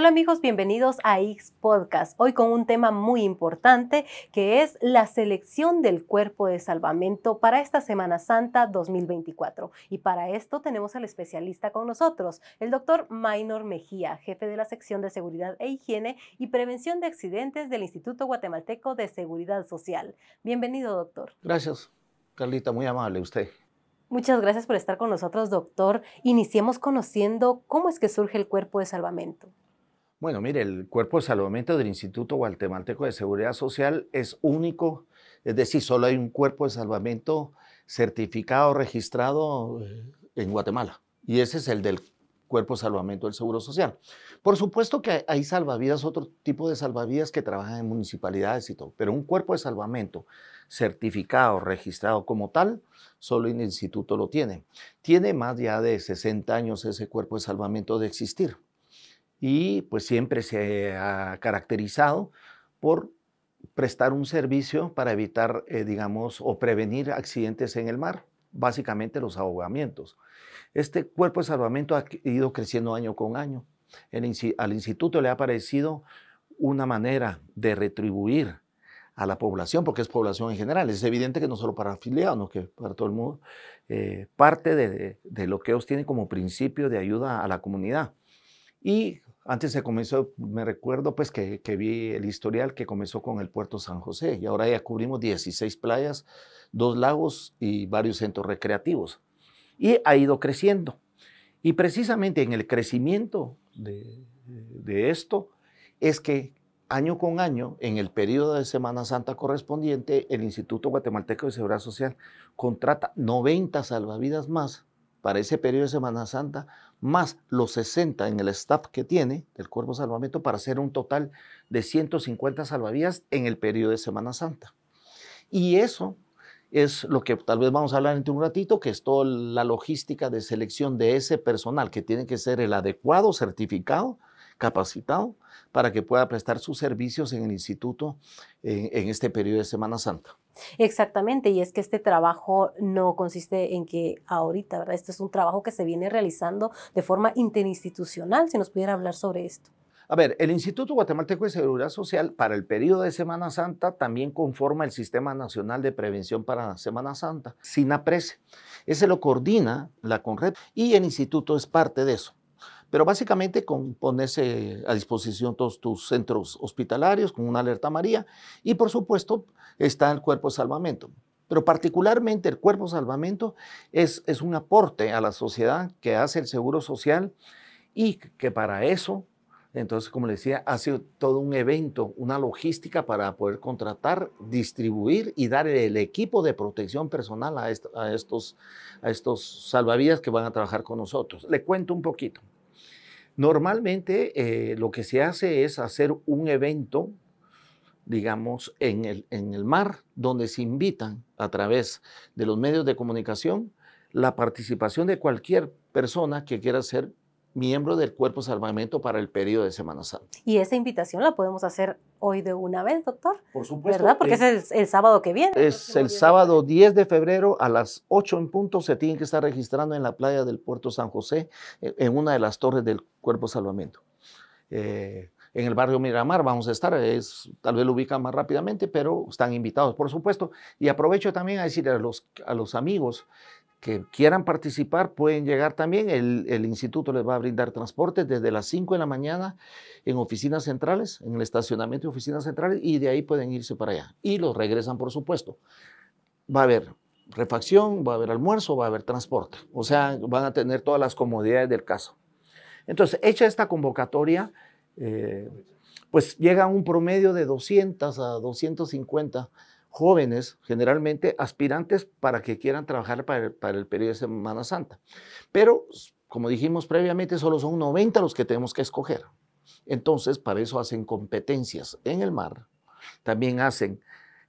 Hola amigos, bienvenidos a X Podcast. Hoy con un tema muy importante que es la selección del cuerpo de salvamento para esta Semana Santa 2024. Y para esto tenemos al especialista con nosotros, el doctor Maynor Mejía, jefe de la sección de Seguridad e Higiene y Prevención de Accidentes del Instituto Guatemalteco de Seguridad Social. Bienvenido, doctor. Gracias, Carlita, muy amable usted. Muchas gracias por estar con nosotros, doctor. Iniciemos conociendo cómo es que surge el cuerpo de salvamento. Bueno, mire, el cuerpo de salvamento del Instituto Guatemalteco de Seguridad Social es único, es decir, solo hay un cuerpo de salvamento certificado, registrado eh, en Guatemala, y ese es el del cuerpo de salvamento del Seguro Social. Por supuesto que hay salvavidas, otro tipo de salvavidas que trabajan en municipalidades y todo, pero un cuerpo de salvamento certificado, registrado como tal, solo el instituto lo tiene. Tiene más ya de 60 años ese cuerpo de salvamento de existir y pues siempre se ha caracterizado por prestar un servicio para evitar, eh, digamos, o prevenir accidentes en el mar, básicamente los ahogamientos. Este cuerpo de salvamento ha ido creciendo año con año. al instituto le ha parecido una manera de retribuir a la población, porque es población en general. Es evidente que no solo para afiliados, sino que para todo el mundo, eh, parte de, de, lo que ellos tienen como principio de ayuda a la comunidad. Y antes se comenzó, me recuerdo pues que, vi el historial que comenzó con el puerto San José y ahora ya cubrimos 16 playas, dos lagos y varios centros recreativos. Y ha ido creciendo. Y precisamente en el crecimiento de, de esto es que año con año, en el periodo de Semana Santa correspondiente, el Instituto Guatemalteco de Seguridad Social contrata 90 salvavidas más para ese periodo de Semana Santa, más los 60 en el staff que tiene del Cuerpo de Salvamento para hacer un total de 150 salvavidas en el periodo de Semana Santa. Y eso es lo que tal vez vamos a hablar en un ratito, que es toda la logística de selección de ese personal que tiene que ser el adecuado, certificado, capacitado, para que pueda prestar sus servicios en el instituto en este periodo de Semana Santa. Exactamente, y es que este trabajo no consiste en que ahorita, ¿verdad? Este es un trabajo que se viene realizando de forma interinstitucional, si nos pudiera hablar sobre esto. A ver, el Instituto Guatemalteco de Seguridad Social para el periodo de Semana Santa también conforma el Sistema Nacional de Prevención para Semana Santa, SINAPRESE. Ese lo coordina la CONRED y el instituto es parte de eso. Pero básicamente con ponerse a disposición todos tus centros hospitalarios con una alerta María y por supuesto está el cuerpo de salvamento. Pero particularmente el cuerpo de salvamento es, es un aporte a la sociedad que hace el Seguro Social y que para eso entonces, como le decía, hace todo un evento, una logística para poder contratar, distribuir y dar el equipo de protección personal a, a, estos, a estos salvavidas que van a trabajar con nosotros. Le cuento un poquito. Normalmente eh, lo que se hace es hacer un evento, digamos, en el, en el mar, donde se invitan a través de los medios de comunicación la participación de cualquier persona que quiera ser miembro del Cuerpo de Salvamento para el periodo de Semana Santa. Y esa invitación la podemos hacer hoy de una vez, doctor. Por supuesto. ¿Verdad? Porque es, el, sábado que viene. Es el sábado 10 de febrero a las 8 en punto. Se tienen que estar registrando en la playa del Puerto San José, e, en una de las torres del Cuerpo de Salvamento. Eh, en el barrio Miramar vamos a estar, es, tal vez lo ubican más rápidamente, pero están invitados, por supuesto. Y aprovecho también a decir a los, a los amigos que quieran participar pueden llegar también. El, instituto les va a brindar transporte desde las 5 de la mañana en oficinas centrales, en el estacionamiento de oficinas centrales, y de ahí pueden irse para allá. Y los regresan, por supuesto. Va a haber refacción, va a haber almuerzo, va a haber transporte. O sea, van a tener todas las comodidades del caso. Entonces, hecha esta convocatoria, eh, pues llega un promedio de 200 a 250 jóvenes, generalmente aspirantes para que quieran trabajar para el, periodo de Semana Santa. Pero, como dijimos previamente, solo son 90 los que tenemos que escoger. Entonces, para eso hacen competencias en el mar, también hacen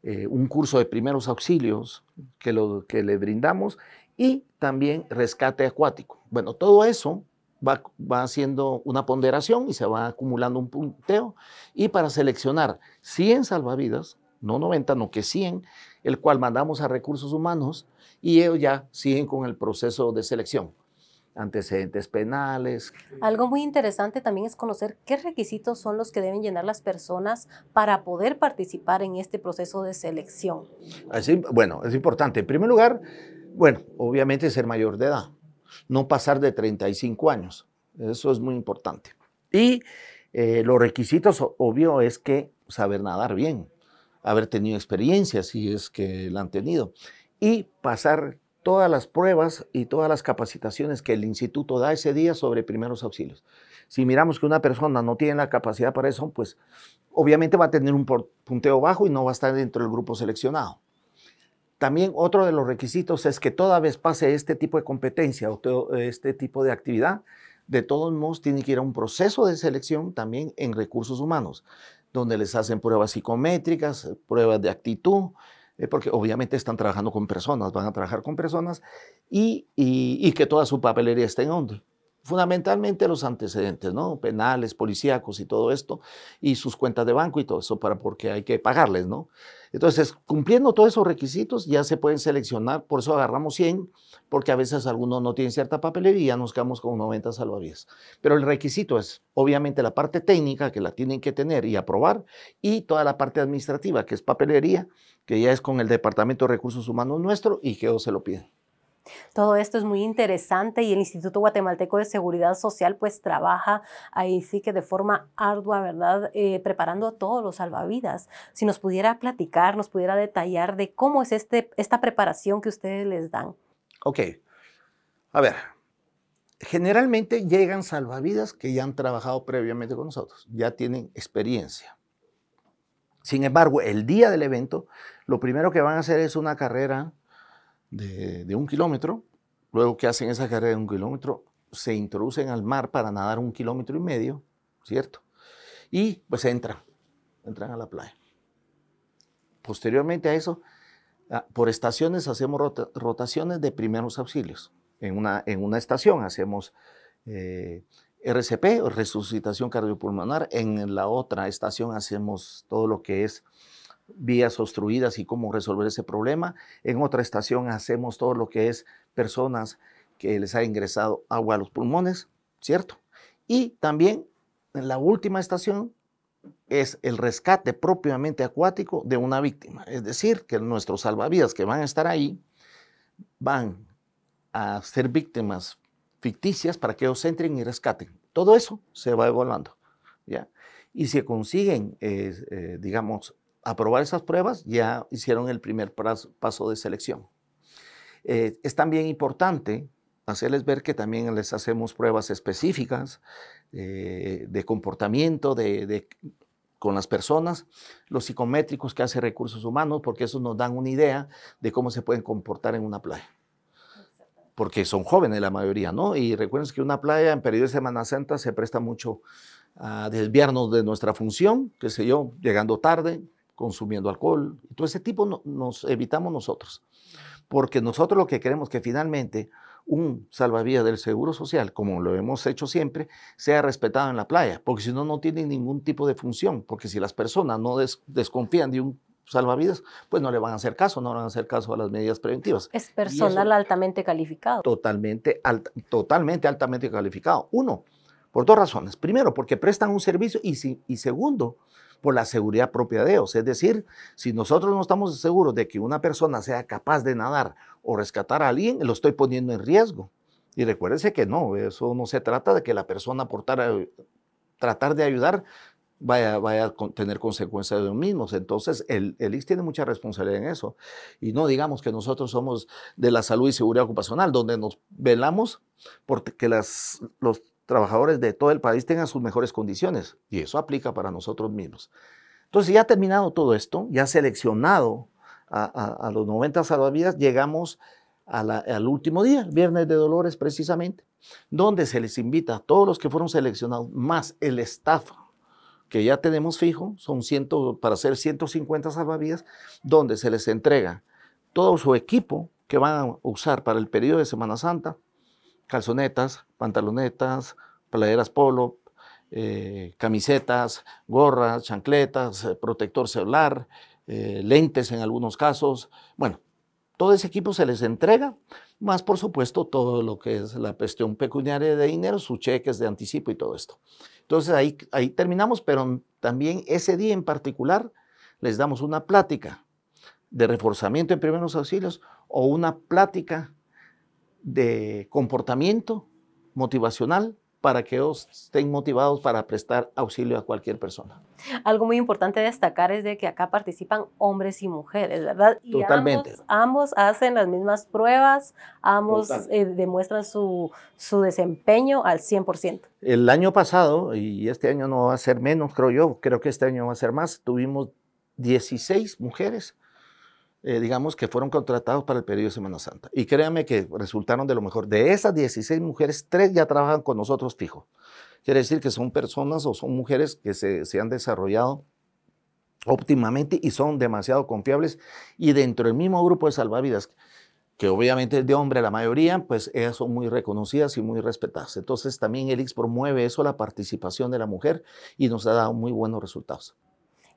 eh, un curso de primeros auxilios que, lo, que le brindamos y también rescate acuático. Bueno, todo eso va, va, haciendo una ponderación y se va acumulando un punteo y para seleccionar 100 salvavidas no 90, no que 100, el cual mandamos a recursos humanos y ellos ya siguen con el proceso de selección. antecedentes penales. Algo muy interesante también es conocer qué requisitos son los que deben llenar las personas para poder participar en este proceso de selección. Así, bueno, es importante. En primer lugar, bueno, obviamente ser mayor de edad, no pasar de 35 años. Eso es muy importante. Y eh, los requisitos, obvio, es que saber nadar bien, haber tenido experiencia, si es que la han tenido, y pasar todas las pruebas y todas las capacitaciones que el instituto da ese día sobre primeros auxilios. Si miramos que una persona no tiene la capacidad para eso, pues obviamente va a tener un punteo bajo y no va a estar dentro del grupo seleccionado. También otro de los requisitos es que toda vez pase este tipo de competencia o este tipo de actividad, de todos modos tiene que ir a un proceso de selección también en recursos humanos, donde les hacen pruebas psicométricas, pruebas de actitud, eh, porque obviamente están trabajando con personas, van a trabajar con personas y, que toda su papelería esté en orden. Fundamentalmente los antecedentes, ¿no? Penales, policíacos y todo esto, y sus cuentas de banco y todo eso, para, porque hay que pagarles, ¿no? Entonces, cumpliendo todos esos requisitos, ya se pueden seleccionar, por eso agarramos 100, porque a veces algunos no tienen cierta papelería y ya nos quedamos con 90 salvavidas. Pero el requisito es, obviamente, la parte técnica, que la tienen que tener y aprobar, y toda la parte administrativa, que es papelería, que ya es con el Departamento de Recursos Humanos nuestro y que ellos se lo piden. Todo esto es muy interesante y el Instituto Guatemalteco de Seguridad Social pues trabaja ahí sí que de forma ardua, ¿verdad? Eh, preparando a todos los salvavidas. Si nos pudiera platicar, nos pudiera detallar de cómo es este, esta preparación que ustedes les dan. Ok, a ver, generalmente llegan salvavidas que ya han trabajado previamente con nosotros, ya tienen experiencia. Sin embargo, el día del evento, lo primero que van a hacer es una carrera de, un kilómetro. Luego que hacen esa carrera de un kilómetro, se introducen al mar para nadar un kilómetro y medio, ¿cierto? Y pues entran, entran a la playa. Posteriormente a eso, ah, por estaciones hacemos rotaciones de primeros auxilios. En una, en una estación hacemos eh, RCP, resucitación cardiopulmonar. En la otra estación hacemos todo lo que es vías obstruidas y cómo resolver ese problema. En otra estación hacemos todo lo que es personas que les ha ingresado agua a los pulmones, ¿cierto? Y también en la última estación es el rescate propiamente acuático de una víctima. Es decir, que nuestros salvavidas que van a estar ahí van a ser víctimas ficticias para que ellos entren y rescaten. Todo eso se va evaluando. ¿ya? Y si consiguen, eh, digamos, aprobar esas pruebas, ya hicieron el primer paso de selección. Eh, es también importante hacerles ver que también les hacemos pruebas específicas eh, de comportamiento de, con las personas, los psicométricos que hace recursos humanos, porque eso nos dan una idea de cómo se pueden comportar en una playa. Porque son jóvenes la mayoría, ¿no? Y recuerden que una playa en periodo de Semana Santa se presta mucho a desviarnos de nuestra función, qué sé yo, llegando tarde, consumiendo alcohol, y todo ese tipo nos evitamos nosotros. Porque nosotros lo que queremos que finalmente un salvavidas del Seguro Social, como lo hemos hecho siempre, sea respetado en la playa, porque si no, no tiene ningún tipo de función, porque si las personas no desconfían de un salvavidas, pues no le van a hacer caso, no van a hacer caso a las medidas preventivas. Es personal altamente calificado. Totalmente, totalmente altamente calificado. Uno, por dos razones. Primero, porque prestan un servicio y, y segundo, por la seguridad propia de ellos. Es decir, si nosotros no estamos seguros de que una persona sea capaz de nadar o rescatar a alguien, lo estoy poniendo en riesgo. Y recuérdense que no, eso no se trata de que la persona por tratar de ayudar vaya, vaya a tener consecuencias de los mismos. Entonces, el, el IX tiene mucha responsabilidad en eso. Y no digamos que nosotros somos de la salud y seguridad ocupacional, donde nos velamos porque las, los trabajadores de todo el país tengan sus mejores condiciones. Y eso aplica para nosotros mismos. Entonces, ya terminado todo esto, ya seleccionado a, los 90 salvavidas, llegamos al último día, Viernes de Dolores precisamente, donde se les invita a todos los que fueron seleccionados, más el staff que ya tenemos fijo, son ciento, para ser 150 salvavidas, donde se les entrega todo su equipo que van a usar para el periodo de Semana Santa, calzonetas, pantalonetas, playeras polo, eh, camisetas, gorras, chancletas, eh, protector celular, eh, lentes en algunos casos, bueno, todo ese equipo se les entrega, más por supuesto todo lo que es la cuestión pecuniaria de dinero, sus cheques de anticipo y todo esto. Entonces ahí, ahí terminamos, pero también ese día en particular les damos una plática de reforzamiento en primeros auxilios o una plática de comportamiento motivacional para que ellos estén motivados para prestar auxilio a cualquier persona. Algo muy importante destacar es de que acá participan hombres y mujeres, ¿verdad? Y Totalmente. Ambos, hacen las mismas pruebas, ambos eh, demuestran su, su desempeño al 100%. El año pasado, y este año no va a ser menos, creo yo, creo que este año va a ser más, tuvimos 16 mujeres eh, digamos, que fueron contratados para el periodo de Semana Santa. Y créanme que resultaron de lo mejor. De esas 16 mujeres, tres ya trabajan con nosotros fijo. Quiere decir que son personas o son mujeres que se, se han desarrollado óptimamente y son demasiado confiables. Y dentro del mismo grupo de salvavidas, que obviamente es de hombre la mayoría, pues ellas son muy reconocidas y muy respetadas. Entonces también ELIX promueve eso, la participación de la mujer, y nos ha dado muy buenos resultados.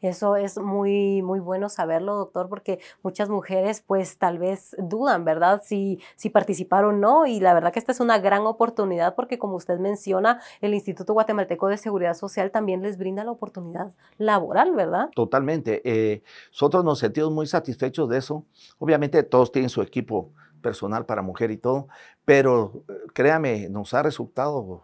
Eso es muy, muy bueno saberlo, doctor, porque muchas mujeres pues tal vez dudan, ¿verdad? Si, si participar o no. Y la verdad que esta es una gran oportunidad porque como usted menciona, el Instituto Guatemalteco de Seguridad Social también les brinda la oportunidad laboral, ¿verdad? Totalmente. Eh, nosotros nos sentimos muy satisfechos de eso. Obviamente todos tienen su equipo personal para mujer y todo, pero eh, créame, nos ha resultado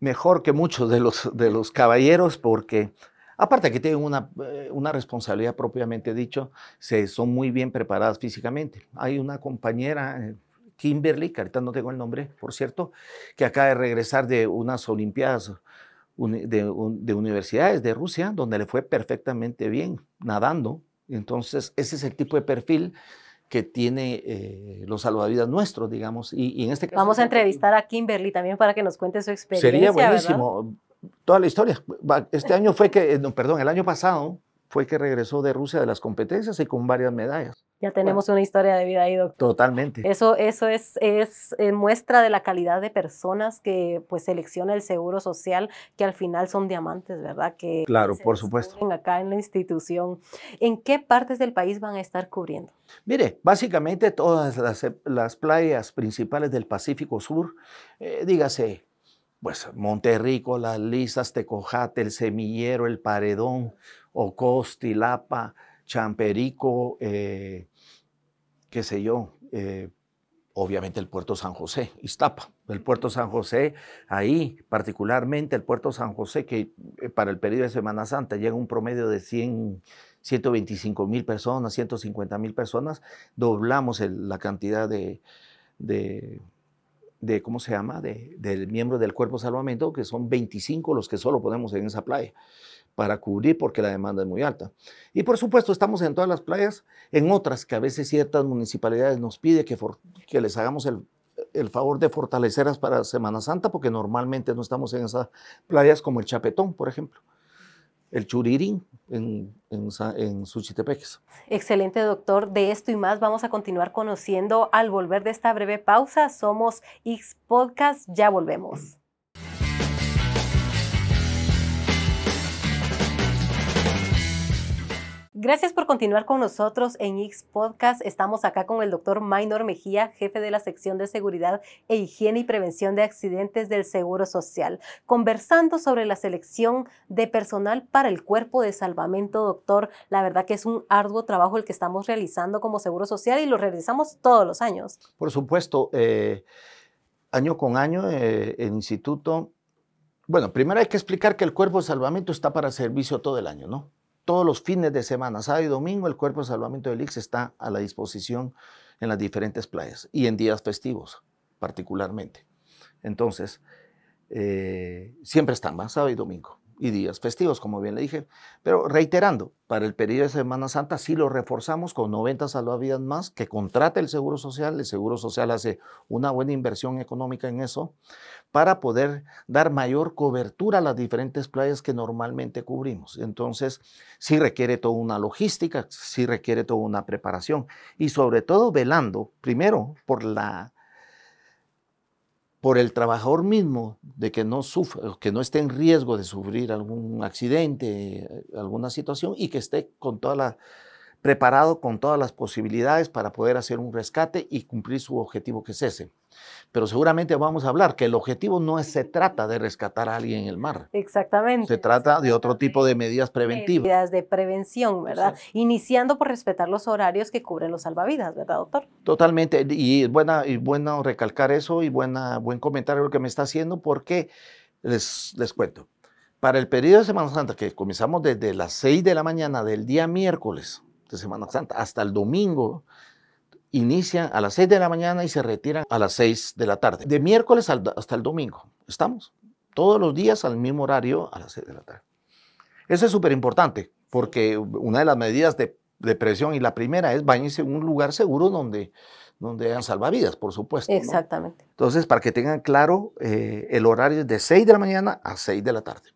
mejor que muchos de los, de los caballeros porque Aparte que tienen una, eh, una, responsabilidad propiamente dicho, se, son muy bien preparadas físicamente. Hay una compañera, eh, Kimberly, que ahorita no tengo el nombre, por cierto, que acaba de regresar de unas Olimpiadas de, universidades de Rusia, donde le fue perfectamente bien nadando. Entonces, ese es el tipo de perfil que tiene eh, los salvavidas nuestros, digamos. Y, en este Vamos a entrevistar a Kimberly también para que nos cuente su experiencia. Sería buenísimo toda la historia. Este año fue que, eh, perdón, el año pasado fue que regresó de Rusia de las competencias y con varias medallas. Ya tenemos una historia de vida ahí, doctor. Totalmente. Eso, eso es, es eh, muestra de la calidad de personas que pues selecciona el Seguro Social, que al final son diamantes, ¿verdad? Que claro, por supuesto. Acá en la institución. ¿En qué partes del país van a estar cubriendo? Mire, básicamente todas las, playas principales del Pacífico Sur, eh, dígase pues Monterrico, Las Lisas, Tecojate, El Semillero, El Paredón, Ocosti, Lapa, Champerico, eh, qué sé yo, eh, obviamente el puerto San José, Iztapa, el puerto San José, ahí particularmente el puerto San José, que eh, para el periodo de Semana Santa llega un promedio de 100, 125 mil personas, 150 mil personas, doblamos la cantidad de, ¿cómo se llama?, de, del miembro del cuerpo de salvamento, que son 25 los que solo ponemos en esa playa para cubrir porque la demanda es muy alta. Y por supuesto estamos en todas las playas, en otras que a veces ciertas municipalidades nos pide que, que les hagamos el, el favor de fortalecerlas para Semana Santa, porque normalmente no estamos en esas playas como el Chapetón, por ejemplo el churirín en, en, en Suchitepeques. Excelente, doctor. De esto y más vamos a continuar conociendo al volver de esta breve pausa. Somos X Podcast. Ya volvemos. Gracias por continuar con nosotros en X Podcast. Estamos acá con el doctor Maynor Mejía, jefe de la sección de seguridad e higiene y prevención de accidentes del Seguro Social, conversando sobre la selección de personal para el cuerpo de salvamento, doctor. La verdad que es un arduo trabajo el que estamos realizando como Seguro Social y lo realizamos todos los años. Por supuesto, eh, año con año eh, el instituto, bueno, primero hay que explicar que el cuerpo de salvamento está para servicio todo el año, ¿no? Todos los fines de semana, sábado y domingo, el Cuerpo de Salvamento del IX está a la disposición en las diferentes playas y en días festivos particularmente. Entonces, eh, siempre están, más sábado y domingo y días festivos, como bien le dije. Pero reiterando, para el periodo de Semana Santa sí lo reforzamos con 90 salvavidas más que contrata el Seguro Social. El Seguro Social hace una buena inversión económica en eso para poder dar mayor cobertura a las diferentes playas que normalmente cubrimos. Entonces, sí requiere toda una logística, sí requiere toda una preparación y sobre todo velando, primero, por la por el trabajador mismo de que no sufra, que no esté en riesgo de sufrir algún accidente, alguna situación y que esté con toda la preparado con todas las posibilidades para poder hacer un rescate y cumplir su objetivo que es ese. Pero seguramente vamos a hablar que el objetivo no se trata de rescatar a alguien en el mar. Exactamente. Se trata de otro tipo de medidas preventivas. Medidas de prevención, ¿verdad? Iniciando por respetar los horarios que cubren los salvavidas, ¿verdad, doctor? Totalmente. Y buena y bueno recalcar eso y buena buen comentario lo que me está haciendo porque les, les cuento. Para el periodo de Semana Santa, que comenzamos desde las 6 de la mañana del día miércoles de Semana Santa hasta el domingo, inician a las 6 de la mañana y se retiran a las 6 de la tarde. De miércoles hasta el domingo. ¿Estamos? Todos los días al mismo horario a las 6 de la tarde. Eso es súper importante porque una de las medidas de, de, presión y la primera es bañarse en un lugar seguro donde, donde hayan salvavidas, por supuesto. Exactamente. Entonces, para que tengan claro, eh, el horario es de 6 de la mañana a 6 de la tarde.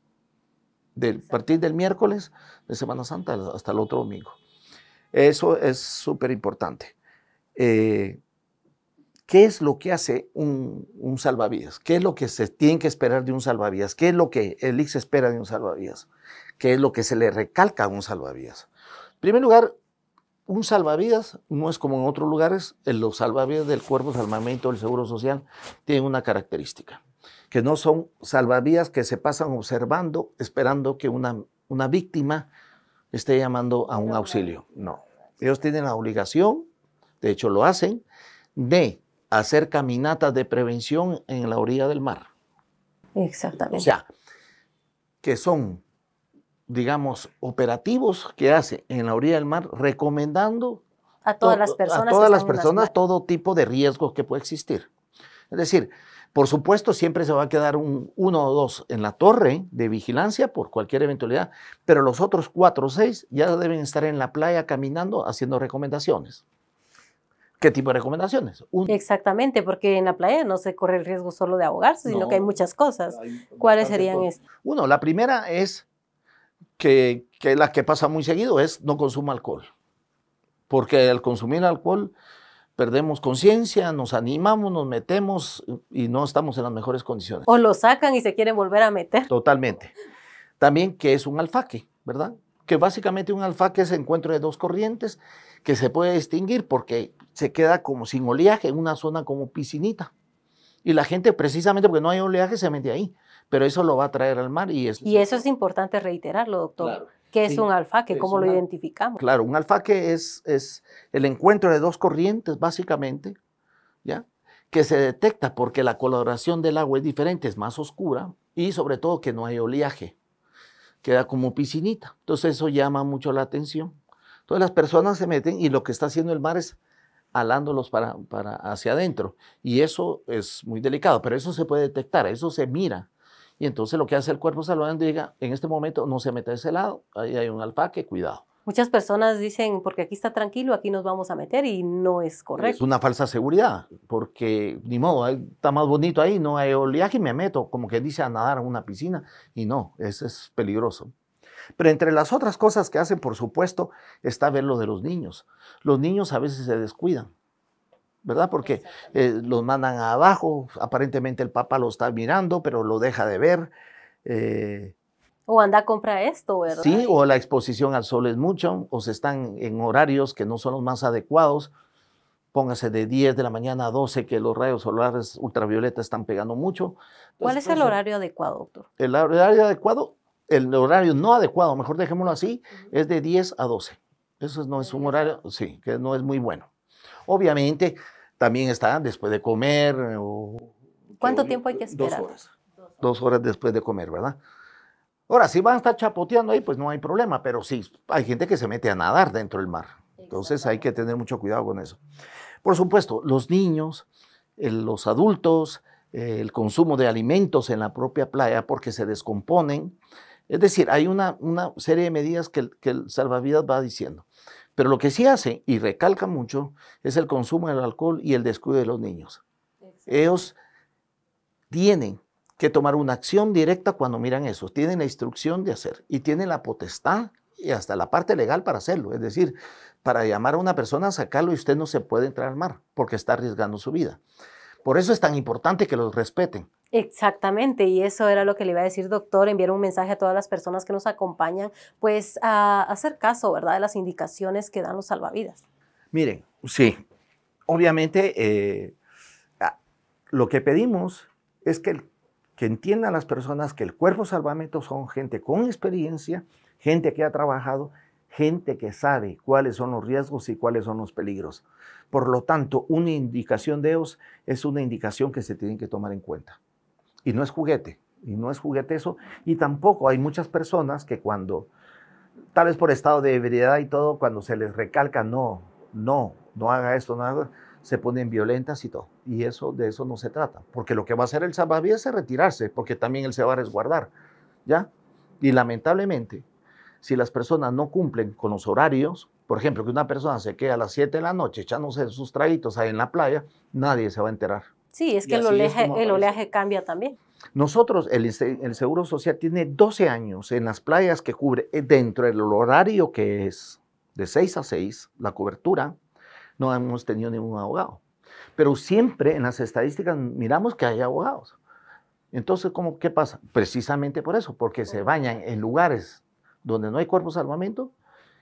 De partir del miércoles de Semana Santa hasta el otro domingo. Eso es súper importante. Eh, ¿Qué es lo que hace un, salvavidas? ¿Qué es lo que se tiene que esperar de un salvavidas? ¿Qué es lo que el IX espera de un salvavidas? ¿Qué es lo que se le recalca a un salvavidas? En primer lugar, un salvavidas no es como en otros lugares, los salvavidas del Cuerpo de Salvamento del Seguro Social tienen una característica, que no son salvavidas que se pasan observando, esperando que una, una víctima esté llamando a un auxilio. No, ellos tienen la obligación, de hecho lo hacen, de hacer caminatas de prevención en la orilla del mar. Exactamente. O sea, que son, digamos, operativos que hace en la orilla del mar recomendando a todas las personas, a todas las personas todo tipo de riesgos que puede existir. Es decir, por supuesto, siempre se va a quedar un, uno o dos en la torre de vigilancia por cualquier eventualidad, pero los otros cuatro o seis ya deben estar en la playa caminando haciendo recomendaciones. ¿Qué tipo de recomendaciones? Exactamente, porque en la playa no se corre el riesgo solo de ahogarse, sino que hay muchas cosas. ¿Cuáles serían estas? Uno, la primera es que, que, la que pasa muy seguido es no consuma alcohol. Porque al consumir alcohol perdemos conciencia, nos animamos, nos metemos y no estamos en las mejores condiciones. O lo sacan y se quieren volver a meter. Totalmente. También que es un alfaque, ¿verdad? Que básicamente un alfaque es el encuentro de dos corrientes que se puede distinguir porque se queda como sin oleaje en una zona como piscinita. Y la gente, precisamente porque no hay oleaje, se mete ahí. Pero eso lo va a traer al mar y eso. Y eso es importante reiterarlo, doctor. ¿Qué es un alfaque? ¿Cómo lo identificamos? Claro, un alfaque es, es el encuentro de dos corrientes, básicamente, ¿ya? que se detecta porque la coloración del agua es diferente, es más oscura y sobre todo que no hay oleaje, queda como piscinita. Entonces eso llama mucho la atención. Entonces las personas se meten y lo que está haciendo el mar es alándolos para, para hacia adentro. Y eso es muy delicado, pero eso se puede detectar, eso se mira. Y entonces lo que hace el cuerpo saludando diga, en este momento no se mete a ese lado, ahí hay un alfaque, cuidado. Muchas personas dicen, porque aquí está tranquilo, aquí nos vamos a meter y no es correcto. Es una falsa seguridad, porque ni modo, está más bonito ahí, no hay oleaje y me meto, como que dice a nadar a una piscina, y no, eso es peligroso. Pero entre las otras cosas que hacen, por supuesto, está ver lo de los niños. Los niños a veces se descuidan, ¿verdad? Porque eh, los mandan abajo, aparentemente el papá lo está mirando, pero lo deja de ver. Eh, o anda a comprar esto, ¿verdad? Sí, o la exposición al sol es mucho, o se están en horarios que no son los más adecuados. Póngase de 10 de la mañana a 12 que los rayos solares ultravioleta están pegando mucho. ¿Cuál es el horario adecuado, doctor? El horario adecuado el horario no adecuado, mejor dejémoslo así, es de 10 a 12. Eso no es un horario, sí, que no es muy bueno. Obviamente, también está después de comer. ¿Cuánto tiempo hay que esperar? Dos horas. Dos horas después de comer, ¿verdad? Ahora, si van a estar chapoteando ahí, pues no hay problema, pero sí, hay gente que se mete a nadar dentro del mar. Entonces hay que tener mucho cuidado con eso. Por supuesto, los niños, los adultos, el consumo de alimentos en la propia playa porque se descomponen, es decir, hay una, una serie de medidas que el, que el salvavidas va diciendo. Pero lo que sí hace, y recalca mucho, es el consumo del alcohol y el descuido de los niños. Ellos tienen que tomar una acción directa cuando miran eso. Tienen la instrucción de hacer y tienen la potestad y hasta la parte legal para hacerlo. Es decir, para llamar a una persona a sacarlo y usted no se puede entrar al mar porque está arriesgando su vida. Por eso es tan importante que los respeten. Exactamente, y eso era lo que le iba a decir, doctor, enviar un mensaje a todas las personas que nos acompañan, pues a hacer caso, ¿verdad?, de las indicaciones que dan los salvavidas. Miren, sí, obviamente eh, ah, lo que pedimos es que, entiendan las personas que el cuerpo salvamento son gente con experiencia, gente que ha trabajado, gente que sabe cuáles son los riesgos y cuáles son los peligros. Por lo tanto, una indicación de ellos es una indicación que se tiene que tomar en cuenta. Y no es juguete, y no es juguete eso. Y tampoco hay muchas personas que cuando, tal vez por estado de ebriedad y todo, cuando se les recalca, no, no, no haga esto, no haga, se ponen violentas y todo. Y eso, de eso no se trata. Porque lo que va a hacer el salvavidas es retirarse, porque también él se va a resguardar. ¿Ya? Y lamentablemente, si las personas no cumplen con los horarios, por ejemplo, que una persona se quede a las 7 de la noche echándose sus traguitos ahí en la playa, nadie se va a enterar. Sí, es que el oleaje, el oleaje, cambia también. Nosotros, el, el, Seguro Social tiene 12 años en las playas que cubre eh, dentro del horario que es de 6 a 6, la cobertura, no hemos tenido ningún abogado. Pero siempre en las estadísticas miramos que hay abogados. Entonces, ¿cómo, ¿qué pasa? Precisamente por eso, porque se bañan en lugares donde no hay cuerpo de salvamento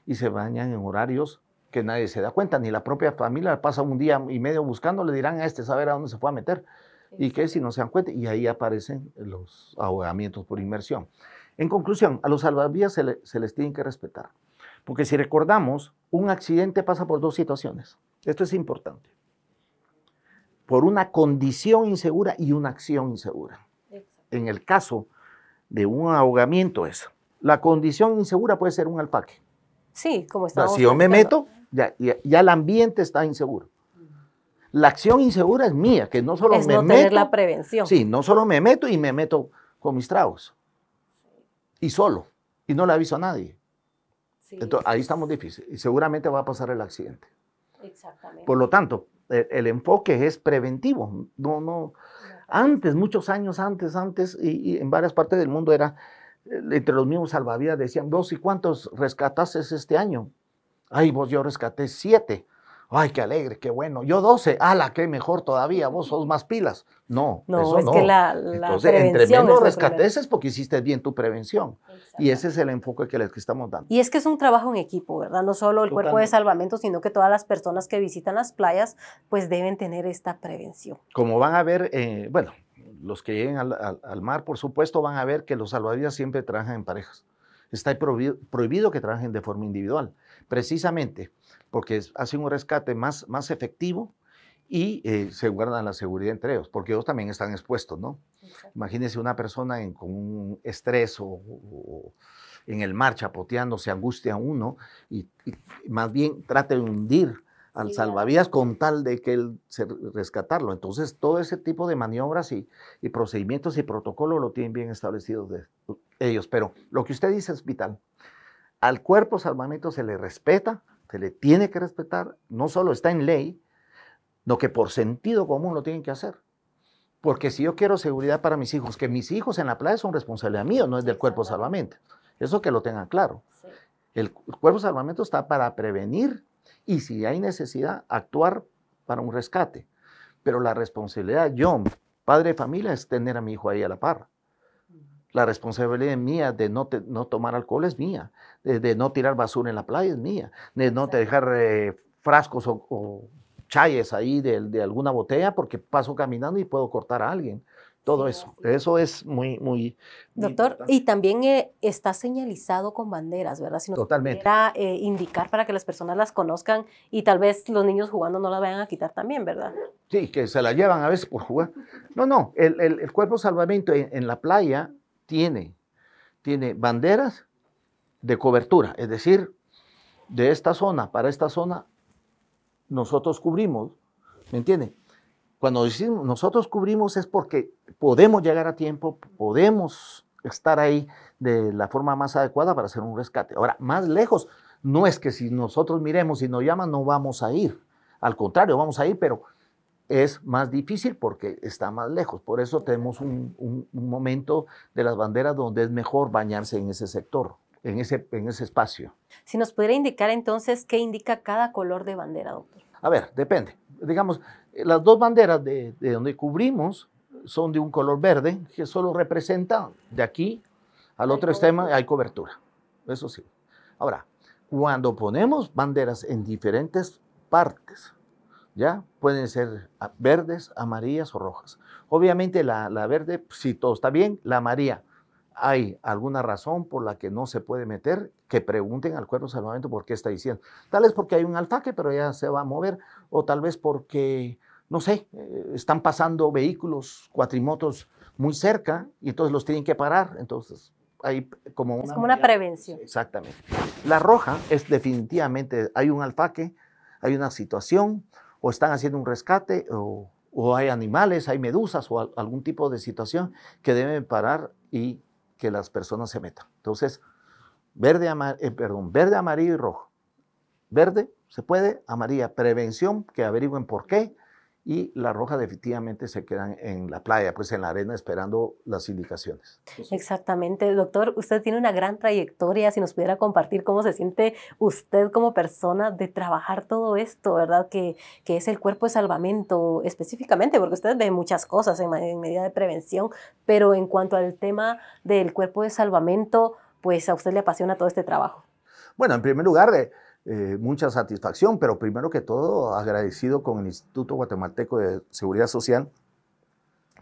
y se bañan en horarios que nadie se da cuenta, ni la propia familia pasa un día y medio buscando, le dirán a este saber a dónde se fue a meter y que si no se dan cuenta, y ahí aparecen los ahogamientos por inmersión. En conclusión, a los salvavidas se, se les tiene que respetar, porque si recordamos, un accidente pasa por dos situaciones. Esto es importante. Por una condición insegura y una acción insegura. En el caso de un ahogamiento es, la condición insegura puede ser un alpaque. Sí, como estamos Si yo me meto, ya, ya, el ambiente está inseguro. La acción insegura es mía, que no solo es me no meto. Tener la prevención. Sí, no solo me meto y me meto con mis tragos. Y solo. Y no le aviso a nadie. Entonces, ahí estamos difíciles. Y seguramente va a pasar el accidente. Exactamente. Por lo tanto, el, enfoque es preventivo. No, no. Antes, muchos años antes, antes, y, y en varias partes del mundo era, eh, entre los mismos salvavidas decían, vos, ¿y cuántos rescataste este año? Ay, vos, yo rescaté siete. Ay, qué alegre, qué bueno. Yo 12, ala, qué mejor todavía, vos sos más pilas. No, no eso es no. que la, la Entonces, entre menos rescates es porque hiciste bien tu prevención. Y ese es el enfoque que les estamos dando. Y es que es un trabajo en equipo, ¿verdad? No solo el cuerpo de salvamento, sino que todas las personas que visitan las playas, pues deben tener esta prevención. Como van a ver, eh, bueno, los que lleguen al, al, al, mar, por supuesto, van a ver que los salvavidas siempre trabajan en parejas. Está prohibido, prohibido que trabajen de forma individual, precisamente porque hacen un rescate más, más efectivo y eh, se guardan la seguridad entre ellos, porque ellos también están expuestos, ¿no? Exacto. Imagínense una persona en, con un estrés o, o, en el mar chapoteando, se angustia uno y, y más bien trate de hundir al sí, salvavidas con tal de que él se rescatarlo. Entonces, todo ese tipo de maniobras y, y procedimientos y protocolos lo tienen bien establecidos de ellos. Pero lo que usted dice es vital. Al cuerpo salvamento se le respeta, se le tiene que respetar, no solo está en ley, lo que por sentido común lo tienen que hacer. Porque si yo quiero seguridad para mis hijos, que mis hijos en la playa son responsabilidad mía, no es del cuerpo salvamento. Eso que lo tengan claro. Sí. El cuerpo salvamento está para prevenir y si hay necesidad, actuar para un rescate. Pero la responsabilidad, yo, padre de familia, es tener a mi hijo ahí a la par. La responsabilidad mía de no, te, no tomar alcohol es mía, de, de, no tirar basura en la playa es mía, de no te dejar eh, frascos o, o, chayes ahí de, de, alguna botella porque paso caminando y puedo cortar a alguien. Todo sí, eso, sí. eso es muy, muy... Doctor, muy y también eh, está señalizado con banderas, ¿verdad? Si nos Totalmente. Pudiera, eh, indicar para que las personas las conozcan y tal vez los niños jugando no la vayan a quitar también, ¿verdad? Sí, que se la llevan a veces por jugar. No, no, el, el, el cuerpo salvamento en, en la playa tiene, tiene banderas de cobertura, es decir, de esta zona para esta zona, nosotros cubrimos, ¿me entiende? Cuando decimos nosotros cubrimos es porque podemos llegar a tiempo, podemos estar ahí de la forma más adecuada para hacer un rescate. Ahora, más lejos, no es que si nosotros miremos y nos llaman, no vamos a ir. Al contrario, vamos a ir, pero es más difícil porque está más lejos. Por eso tenemos un, un, un, momento de las banderas donde es mejor bañarse en ese sector, en ese, en ese espacio. Si nos pudiera indicar entonces qué indica cada color de bandera, doctor. A ver, depende. Digamos, las dos banderas de, de donde cubrimos son de un color verde que solo representa de aquí al otro extremo hay cobertura. Eso sí. Ahora, cuando ponemos banderas en diferentes partes, ¿ya? Pueden ser verdes, amarillas o rojas. Obviamente la, la verde, si todo está bien, la amarilla hay alguna razón por la que no se puede meter, que pregunten al cuerpo de salvamento por qué está diciendo. Tal vez porque hay un alfaque, pero ya se va a mover, o tal vez porque, no sé, eh, están pasando vehículos, cuatrimotos muy cerca y entonces los tienen que parar. Entonces, hay como una... Es como una prevención. Exactamente. La roja es definitivamente, hay un alfaque, hay una situación, o están haciendo un rescate, o, hay animales, hay medusas o algún tipo de situación que deben parar y que las personas se metan. Entonces, verde, eh, perdón, verde, amarillo y rojo. Verde, se puede, amarilla, prevención, que averigüen por qué, y la roja definitivamente se quedan en la playa, pues en la arena esperando las indicaciones. Exactamente, doctor, usted tiene una gran trayectoria, si nos pudiera compartir cómo se siente usted como persona de trabajar todo esto, ¿verdad? Que, que es el cuerpo de salvamento específicamente, porque usted ve muchas cosas en, en medida de prevención, pero en cuanto al tema del cuerpo de salvamento, pues a usted le apasiona todo este trabajo. Bueno, en primer lugar, de eh, mucha satisfacción, pero primero que todo agradecido con el Instituto Guatemalteco de Seguridad Social,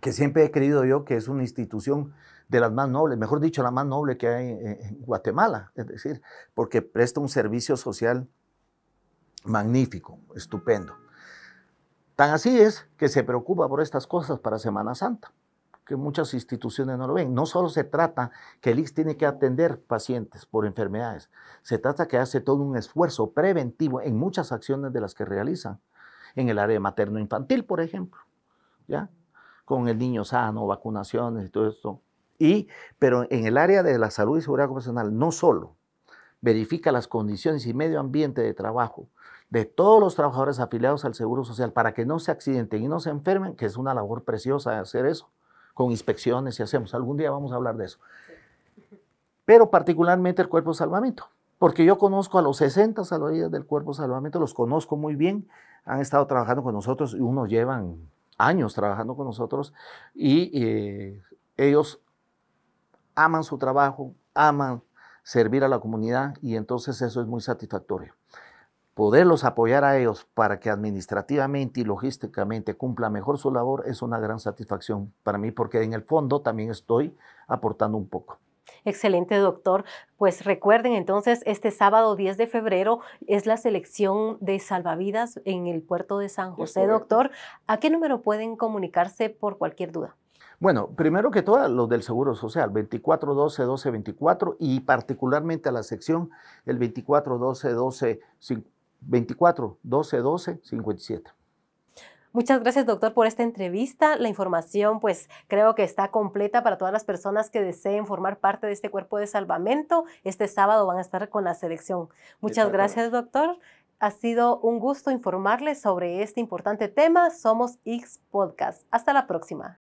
que siempre he creído yo que es una institución de las más nobles, mejor dicho, la más noble que hay en Guatemala, es decir, porque presta un servicio social magnífico, estupendo. Tan así es que se preocupa por estas cosas para Semana Santa que muchas instituciones no lo ven. No solo se trata que el IX tiene que atender pacientes por enfermedades, se trata que hace todo un esfuerzo preventivo en muchas acciones de las que realizan, en el área materno-infantil, por ejemplo, ¿ya? Con el niño sano, vacunaciones y todo esto. Y, pero en el área de la salud y seguridad ocupacional, no solo verifica las condiciones y medio ambiente de trabajo de todos los trabajadores afiliados al Seguro Social para que no se accidenten y no se enfermen, que es una labor preciosa hacer eso, con inspecciones y hacemos. Algún día vamos a hablar de eso. Pero particularmente el cuerpo de salvamento, porque yo conozco a los 60 salvavidas del cuerpo de salvamento, los conozco muy bien, han estado trabajando con nosotros y unos llevan años trabajando con nosotros y eh, ellos aman su trabajo, aman servir a la comunidad y entonces eso es muy satisfactorio poderlos apoyar a ellos para que administrativamente y logísticamente cumpla mejor su labor es una gran satisfacción para mí porque en el fondo también estoy aportando un poco. Excelente, doctor. Pues recuerden entonces, este sábado 10 de febrero es la selección de salvavidas en el puerto de San José, doctor. ¿A qué número pueden comunicarse por cualquier duda? Bueno, primero que todo, los del Seguro Social, 2412 1224 y particularmente a la sección el 2412 12 24 12 12 57. Muchas gracias, doctor, por esta entrevista. La información, pues, creo que está completa para todas las personas que deseen formar parte de este cuerpo de salvamento. Este sábado van a estar con la selección. Muchas gracias, doctor. Ha sido un gusto informarles sobre este importante tema. Somos X Podcast. Hasta la próxima.